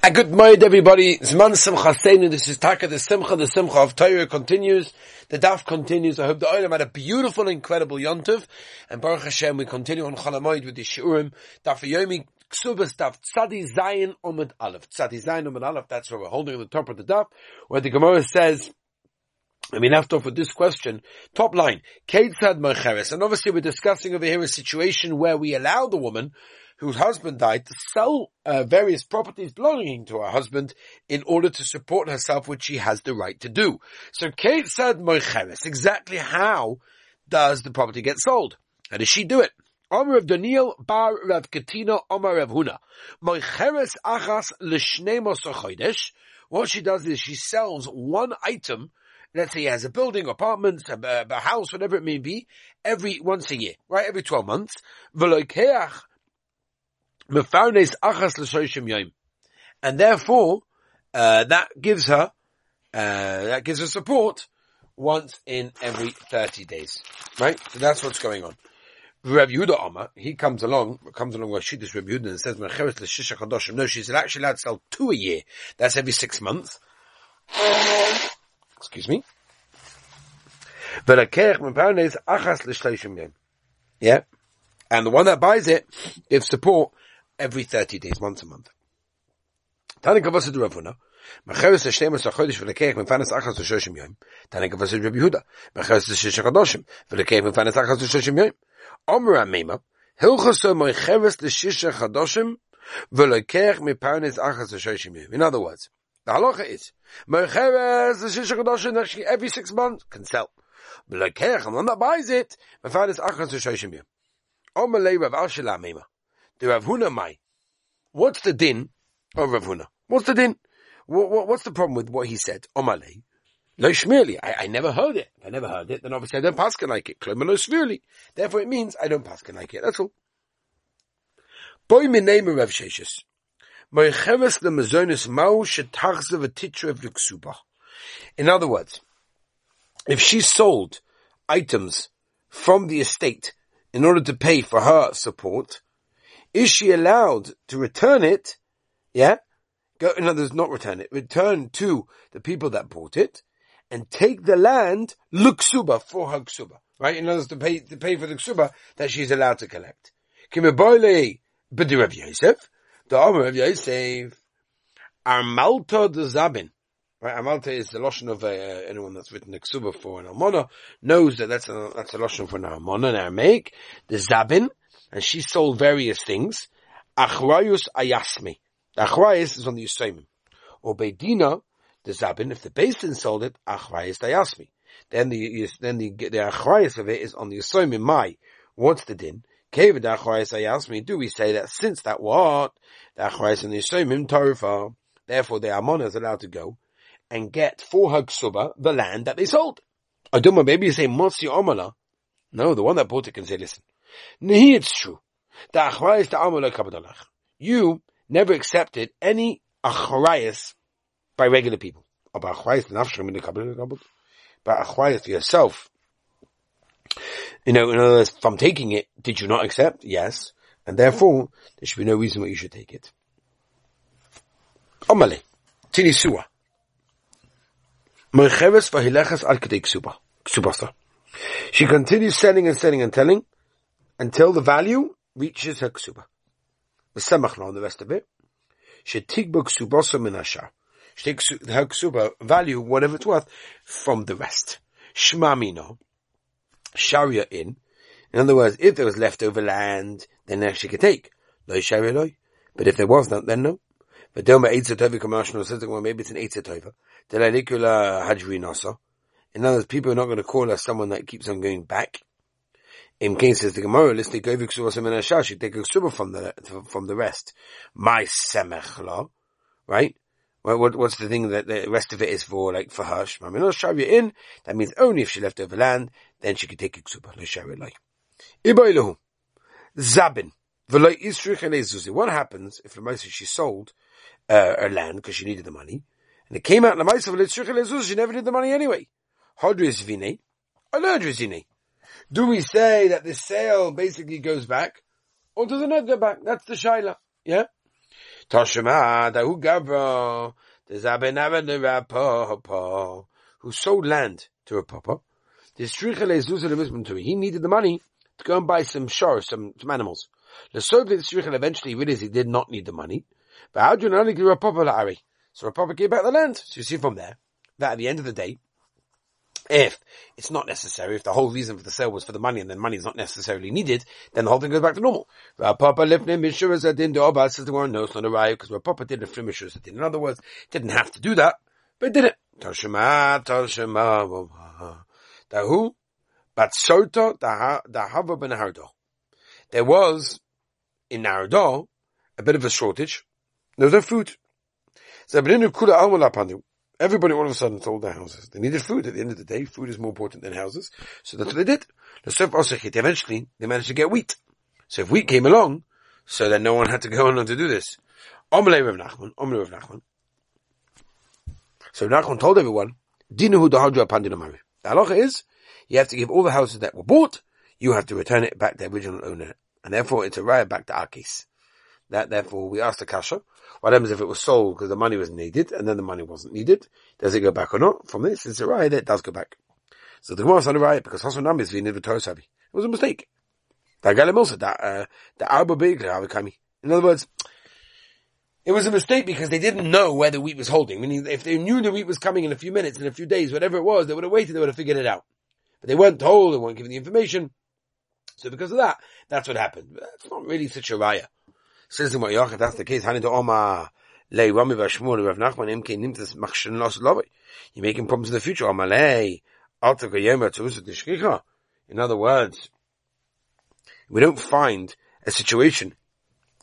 A good morning, everybody. Zman Simcha. This is Taka, the Simcha, the Simcha of Torah continues. The Daf continues. I hope the Olam had a beautiful, incredible Yontif. And Baruch Hashem, we continue on Chalamoid with the Shiurim. Daf Yomi Ksubas Daf Tzadi Zayin Omid Aleph. Tzadi Zayin Omid Aleph. That's what we're holding on the top of the Daf, where the Gemara says, I mean, after with this question. Top line, Kate said. And obviously we're discussing over here a situation where we allow the woman whose husband died to sell uh, various properties belonging to her husband in order to support herself, which she has the right to do. So Kate said Moicheres, exactly how does the property get sold? How does she do it? Omer of Daniel bar Rav Katina Omer Rav Huna. Moicheres achas l'shnei What she does is she sells one item let's say he has a building, apartments, a, a, house, whatever it may be, every once a year, right? Every 12 months. Mefarnes achas l'shoshim yom. And therefore, uh, that gives her, uh, that gives her support once in every 30 days. Right? So that's what's going on. Rabbi Yehuda Omar, he comes along, comes along with Shiddush Rabbi Yehuda and says, Mecheres l'shisha chadoshim. No, she's actually allowed to sell two a year. That's every six months. Excuse me. But akeich mefernes achas l'shloishem yom. Yeah. And the one that buys it gives support every 30 days, once a month. Ravuna. Mecheres kavasa du Rabbi Yehuda. Mecheres yoim. Omer ha-meima. Hilchos ha-mecheres l'shish ha-chadoshim v'lekeich mefanes achas ha-shoshim yoim. In other words, the halacha is, Mecheres l'shish ha-chadoshim actually every six months can sell. V'lekeich, and one that buys it, yoim. Omer Rav the Rav Huna Mai. What's the din of Rav Huna? What's the din? What, what, what's the problem with what he said? Omalei. Lo shmirli. I, I never heard it. If I never heard it, then obviously I don't paskin like it. Kloma lo shmirli. Therefore it means I don't paskin like it. That's all. Boy minema Rav Sheshes. Moicheves the mazonis mao shetachze v'titra v'ksuba. In other words, if she sold items from the estate in order to pay for her support, is she allowed to return it? Yeah? Go, in other words, not return it, return to the people that bought it and take the land, luksuba, for her ksuba. Right? In other words, to pay, to pay for the ksuba that she's allowed to collect. Kimeboile, b'di Rav Yosef, the Omer of Yosef, Armalta de Zabin. Right, Amalta is the lotion of uh, anyone that's written the ksuba for an almona knows that that's a that's a lotion for an almona in Aramaic. The zabin and she sold various things. Achrayus ayasmi. Achrayus is on the Yisraelim. Or Beidina, the Zabin, if the Basin sold it, achrayus ayasmi. Then the, then the, the achrayus of it is on the Yisraelim. My, what's the din? Kevin achrayus ayasmi. Do we say that since that what? The achrayus and the Yisraelim torufa. Therefore the Ammon is allowed to go and get for Hagsuba the land that they sold. I don't know, maybe you say Motzi Omala. No, the one that bought it can say, listen, Nahi, it's true. The achrayas to amalek kabadalach. You never accepted any achrayas by regular people. About achrayas nafshim in the kabbalah, but achrayas yourself. You know, in other words, from taking it, did you not accept? Yes. And therefore, there should be no reason why you should take it. Omale. Tinisua. She continues selling and selling and telling until the value reaches her ksuba. V'semach on the rest of it. Shetigba ksubasa min hashar. She takes her ksuba value, whatever it's worth, from the rest. Shmamino. Sharia in. In other words, if there was leftover land, then she could take. Lo sharia loy. But if there was not, then no. But Doma Tova Kamashno says, well, maybe it's an Eitza Tova. Delanikula Hajri Nasa. In other words, people are not going to call her someone that keeps on going back. In case says the Gemara, listing Govik Suvasim and Ashash, take a Suba from the, from the rest. My Semechla, right? Well, what, what's the thing that the rest of it is for, like, for her? Shmamino Shavya in, that means only if she left over land, then she could take a Ksuba, lo Shavya like. Iboilahu. Zabin. V'lo Isrich What happens if the she sold, uh, her land because she needed the money, and it came out in the Maisa of she never did the money anyway. Hodris Vine. Alerdris Vine. Do we say that the sale basically goes back? Or does it not go back? That's the shaila. Yeah? Toshima, Dahu Gavra, the Zabenava the Rapapa, who sold land to a papa. He needed the money to go and buy some shores, some, some animals. The Soviet eventually realized he did not need the money. But how do you know give Papa La'ari? So Papa gave back the land. So you see from there that at the end of the day, if it's not necessary, if the whole reason for the sale was for the money and then money is not necessarily needed, then the whole thing goes back to normal. Papa lived in Mishuras that didn't do Abba says the one no, it's not a riot because Papa did Mishuras that did. In other words, didn't have to do that, but did it. Toshima, Toshima, Dahu, but Soto, Dahava ben Hardo. There was, in Nardo, a bit of a shortage. There was no food. So Everybody all of a sudden sold their houses. They needed food. At the end of the day, food is more important than houses. So that's what they did. Eventually, they managed to get wheat. So if wheat came along, so then no one had to go on to do this. So Nachman told everyone. The halacha is, you have to give all the houses that were bought, you have to return it back to the original owner. And therefore it's a riot back to Akis. That therefore we asked the kasha, what happens if it was sold because the money was needed and then the money wasn't needed? Does it go back or not? From this, it's a riot, it does go back. So the Gemara is not a riot because Hasan Nami is the. It was a mistake. Uh, In other words, it was a mistake because they didn't know where the wheat was holding. Meaning, if they knew the wheat was coming in a few minutes, in a few days, whatever it was, they would have waited, they would have figured it out. But they weren't told, they weren't given the information. So because of that, that's what happened. That's not really such a raya. Says the Yochid, that's the case. Oma lei Rami Rav Nachman lovi. You're making problems in the future. Oma lei alta kayema tzusut nishkicha. In other words, we don't find a situation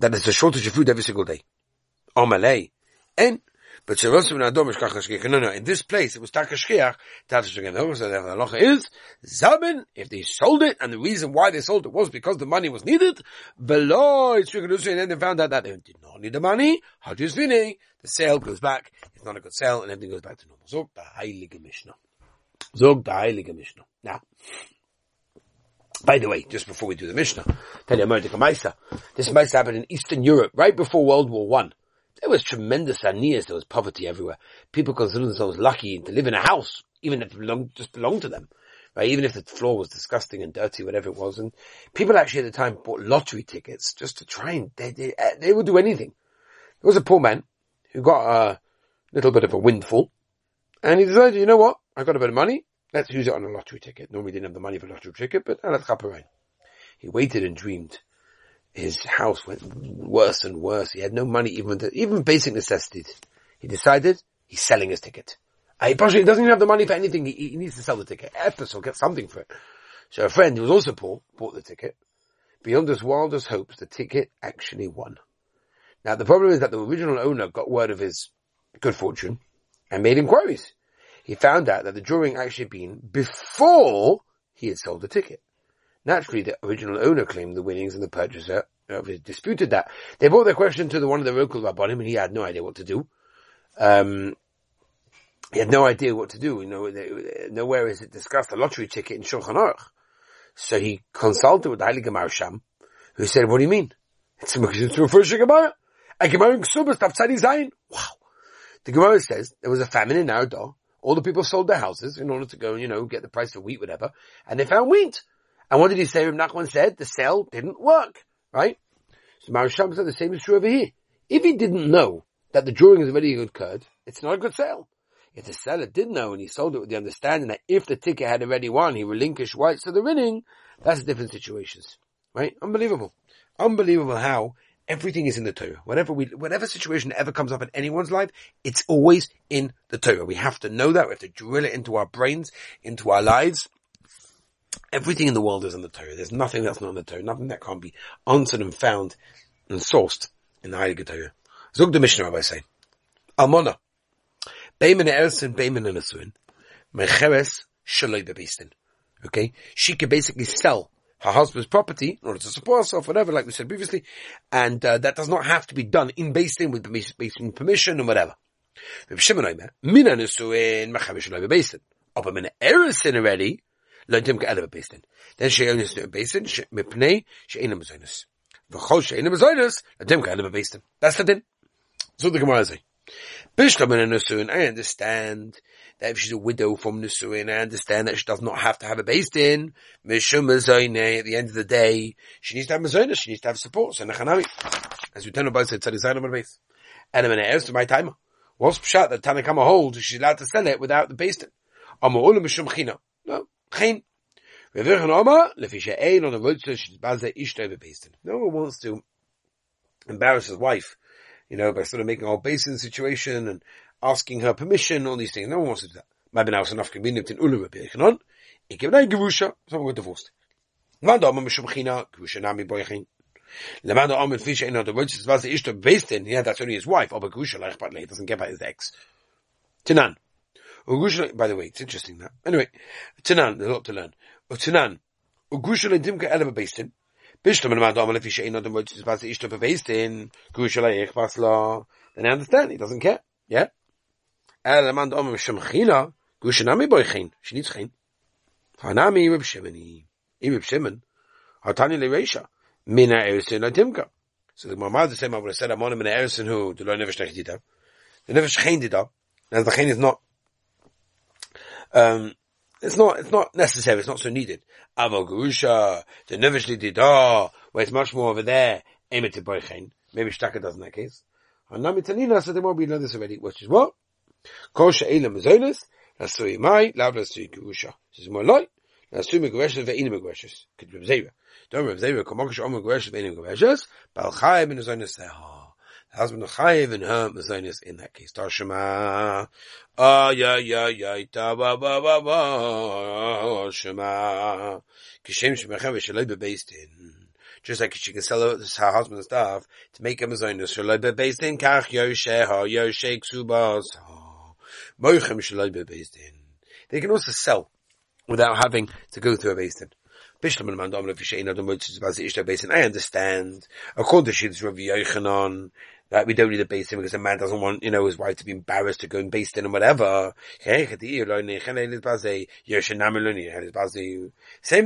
that there's a shortage of food every single day. Oma lei. And but no, no, in this place it was takashkiach, takashkiach. So the halacha is zabin. If they sold it, and the reason why they sold it was because the money was needed, below it's and then they found out that they did not need the money. Hajus vini, the sale goes back. It's not a good sale, and everything goes back to normal. Zog the heilige mishnah. Zog the heilige mishnah. Now. By the way, just before we do the Mishnah, tell you Maisa. This Maisa happened in Eastern Europe right before World War One. There was tremendous anias. There was poverty everywhere. People considered themselves lucky to live in a house, even if it belonged, just belonged to them. Right? Even if the floor was disgusting and dirty, whatever it was. And people actually at the time bought lottery tickets just to try and, they, they, uh, they would do anything. There was a poor man who got a little bit of a windfall and he decided, you know what? I've got a bit of money. Let's use it on a lottery ticket. Normally didn't have the money for a lottery ticket, but let's He waited and dreamed his house went worse and worse. He had no money even to, even basic necessities. He decided he's selling his ticket. Uh, he doesn't even have the money for anything. He, he needs to sell the ticket. Ephes will get something for it. So a friend who was also poor bought the ticket. Beyond his wildest hopes, the ticket actually won. Now the problem is that the original owner got word of his good fortune and made inquiries. He found out that the drawing actually been before he had sold the ticket. Naturally, the original owner claimed the winnings and the purchaser disputed that. They brought their question to the one of the local rabbanim and he had no idea what to do. Um, he had no idea what to do. You know, nowhere is it discussed a lottery ticket in Shulchan Aruch. So he consulted with the Heilige Maharsham, who said, what do you mean? It's a first Gemara. A Gemara in Ksubas, Taftzadi Zayin. Wow. The Gemara says there was a famine in Nardo. All the people sold their houses in order to go, you know, get the price of wheat, whatever. And they found wheat. And what did he say? Reb Nachman said the sale didn't work, right? So Maharsham said the same is true over here. If he didn't know that the drawing is already a good curd, it's not a good sale. If the seller did know and he sold it with the understanding that if the ticket had already won, he relinquished rights to the winning, that's different situations, right? Unbelievable. Unbelievable how everything is in the Torah. Whatever we, whatever situation ever comes up in anyone's life, it's always in the Torah. We have to know that. We have to drill it into our brains, into our lives. Everything in the world is in the Torah. There's nothing that's not in the Torah. Nothing that can't be answered and found and sourced in the Heilige Torah. Zog the Mishnah Rabbi say. Almona. Beimen Ersin, Beimen Nesuin. Mecheres Shaloi Bebistin. Okay? She can basically sell her husband's property in order to support herself, whatever, like we said previously, and uh, that does not have to be done in Basin with Basin permission and whatever. Mina Nesuin, Mecheres Shaloi Bebistin. Upper Mina Ersin already, Ke'elev beis Then she'onis to beis din, mipnei she'ena mezoinus. V'chol she'ena mezoinus, lentim ke'elev beis That's the din. So the Gemara say, Bishlam in a Nisuin, I understand that if she's a widow from Nisuin, I understand that she does not have to have a based in. Mishum at the end of the day, she needs to have Mazoina, she needs to have support. So Nechanami, as we turn about said, Tzadizayim on the base. And I'm going to my timer. What's Pshat that Tanakama holds, she's allowed to sell it without the based in. Ama'ula Mishum China. No, The. No one wants to embarrass his wife you know, by sort of making a whole basin situation and asking her permission, all these things. No one wants to do that. Maybe now it's enough convenient in Ulu Rabbi Yechanan. Ik heb een gewusha, someone got divorced. Wann da man mishum china, gewusha nami boychin. Leman da amen fish in other words, was is to based in, yeah, that's only his wife, like, but he doesn't get by his ex. Tanan. By the way, it's interesting that. Anyway, Tanan, there's a lot to learn. Tanan. Ugusha le dimka eleva based in. Bishlam and Madam if you not the words is about Ishta based in Gushalayich Basla, then I understand, he doesn't care. Yeah? El man Dom Shem China, Gushanami Boychin, she needs Chin. Hanami Rib Shimoni. Rib Shimon, Hatani Leresha, Mina Erison Adimka. So the Mamad the same I would have said I'm on him in Erison who the Lord never Shtech The never did Now the Chen is not um it's not, it's not necessary, it's not so needed. Avogusha, the Nevishli Dida, where it's much more over there, Emet. Maybe Shtaka does in that case. Hanami Tanina, so they won't be know this already, which is what? Kosha Elam Zonis, Lasui Mai, Lav Lasui Gusha. This is more light. Lasui Megreshes, Ve'ina Megreshes. Could be. Don't remember Zera, Komokish Om Megreshes, Ve'ina Megreshes, Balchai in Zonis Seha husband chayiv and her mazonis in that case. Tashema, ah ya ya ya ta ba ba ba ba shema. Kishem shemechem v'shaloi based in. Just like she can sell her husband's stuff to make a mazonis shaloi based in. Kach yoshe ha yoshe ksubas. Moichem shaloi based in. They can also sell without having to go through a in. Ishta Basin. I understand. According to Shid's Rav Yochanan, that we don't need a basin because a man doesn't want, you know, his wife to be embarrassed to go and basin in and whatever. Same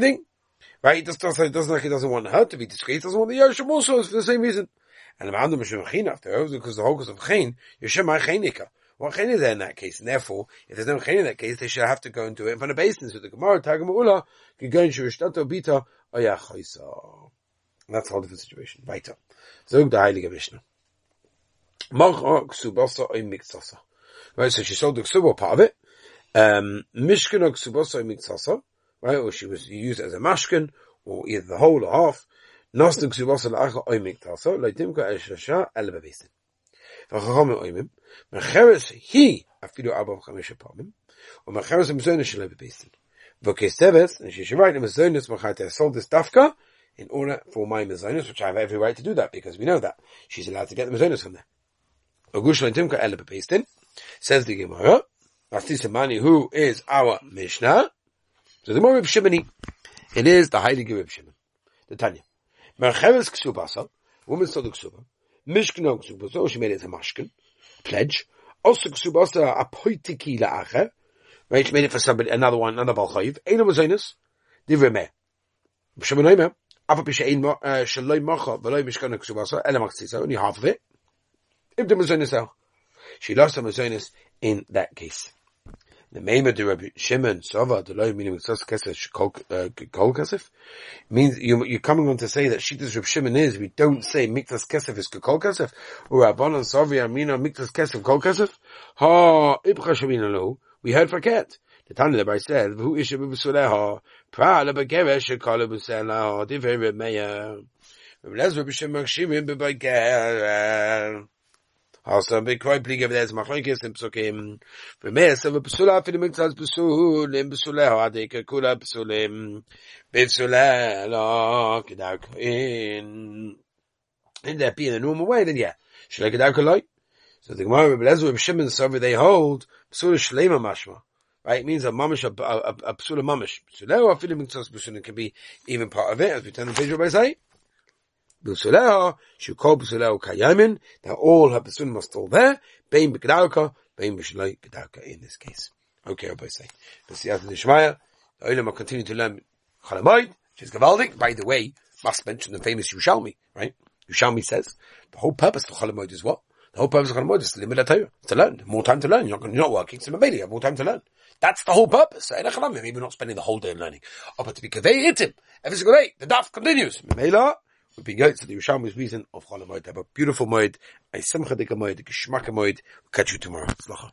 thing. Right? It doesn't, doesn't like he doesn't want her to be discreet. He doesn't want the Yoshim also for the same reason. And the Mandam Mishum after, because the Hokus of Chin, Yoshim Chinika. What chen is there in that case? And therefore, if there's no chen in that case, they should have to go and do it in front of basin. So the Gemara, Tagama Ula, could go into Rishtato Bita, Oya. That's a whole different situation. Weiter. Zog the Heilige Mishnah. Marcha Ksubasa Oy Miktsasa. Right, so she sold the ksuba part of it. Um, mishkan ksubasa miksasa, right, or she was used as a mashkan, or either the whole or half. Nas the ksubasa la'acha oy miktasa, leitimka eshasha el bebesin. V'chachame oymim, mecheres he afilu abav chamish apamim, or mecheres mzonis shel bebesin. V'kesteves, and she should write the mzonis machate, I sold this dafka, in order for my mezonus, which I have every right to do that because we know that she's allowed to get the mezonus from there says the Gemara, Mani, who is our Mishnah. So the more of Shimoni, it is the Heilige Rib Shimon, the Tanya. Mercheves Ksubasa, woman sold the Ksuba, Mishkno Ksubasa, she made it a mashkin, pledge. Also Ksubasa apoitiki la'acher, right, she made it for somebody, another one, another Balchayiv, Eina Mazinus, Divrei Meh. Shimon Oimer, eh, Shaloi Macha, Veloi Mishkano Ksubasa, Ele Machzisa, only half of it. If the Mazonis she lost the Mazonis in that case. The Meimer de Rabbi Shimon Sova the low meaning Kol uh, Kesef means you, you're coming on to say that Shittas Rabbi Shimon is we don't say Miktas Kesef is Kol Kesef or Rabbanon Sovi Amina Miktas Kesef Kol Kesef. Ha Ibcha Shamina Lo we heard forget the Tanya the said who is Shabbat B'Suleha Pra Lebegeresh Shekol B'Suleha Divrei Rabbi Meir. Rabbi Shimon Shimon B'Beger Also be quite big of this machlokes im psukim. Ve mes ave psula fun dem tzas psul im psula hade ke kula psulim. Psula la kedak in in that being the normal way then yeah. Should I like? So the Gemara Belezu im Shimon so they hold psula shlema mashma. Right, it means a mamish, a, a, a, a psula mamish. Psula or filim mitzvah psula can be even part of it, as we turn the page by say. B'suleha, Shukol B'suleha Kayamin, now all her B'sulim are still there, Bein B'gdauka, Bein B'shalai G'dauka in this case. Okay, I'll say. B'siyat Nishmaya, the Oilam will continue to learn Chalamoid, which is Gavaldik, by the way, must mention the famous Yushalmi, right? Yushalmi says, the whole purpose of Chalamoid is what? The whole purpose of Chalamoid is to limit at Torah, to learn, more time to learn. You're not, you're not working, so maybe you have more time to learn. That's the whole purpose. Maybe we're not spending the whole day learning. Oh, but to be Kaveh Every single day, the daf continues. Mela, be goits the Yerushalmi's reason of Chol Moed. Have a beautiful Moed, a Simcha Dika Moed, a Geshmaka Moed. We'll catch you tomorrow. Slacha.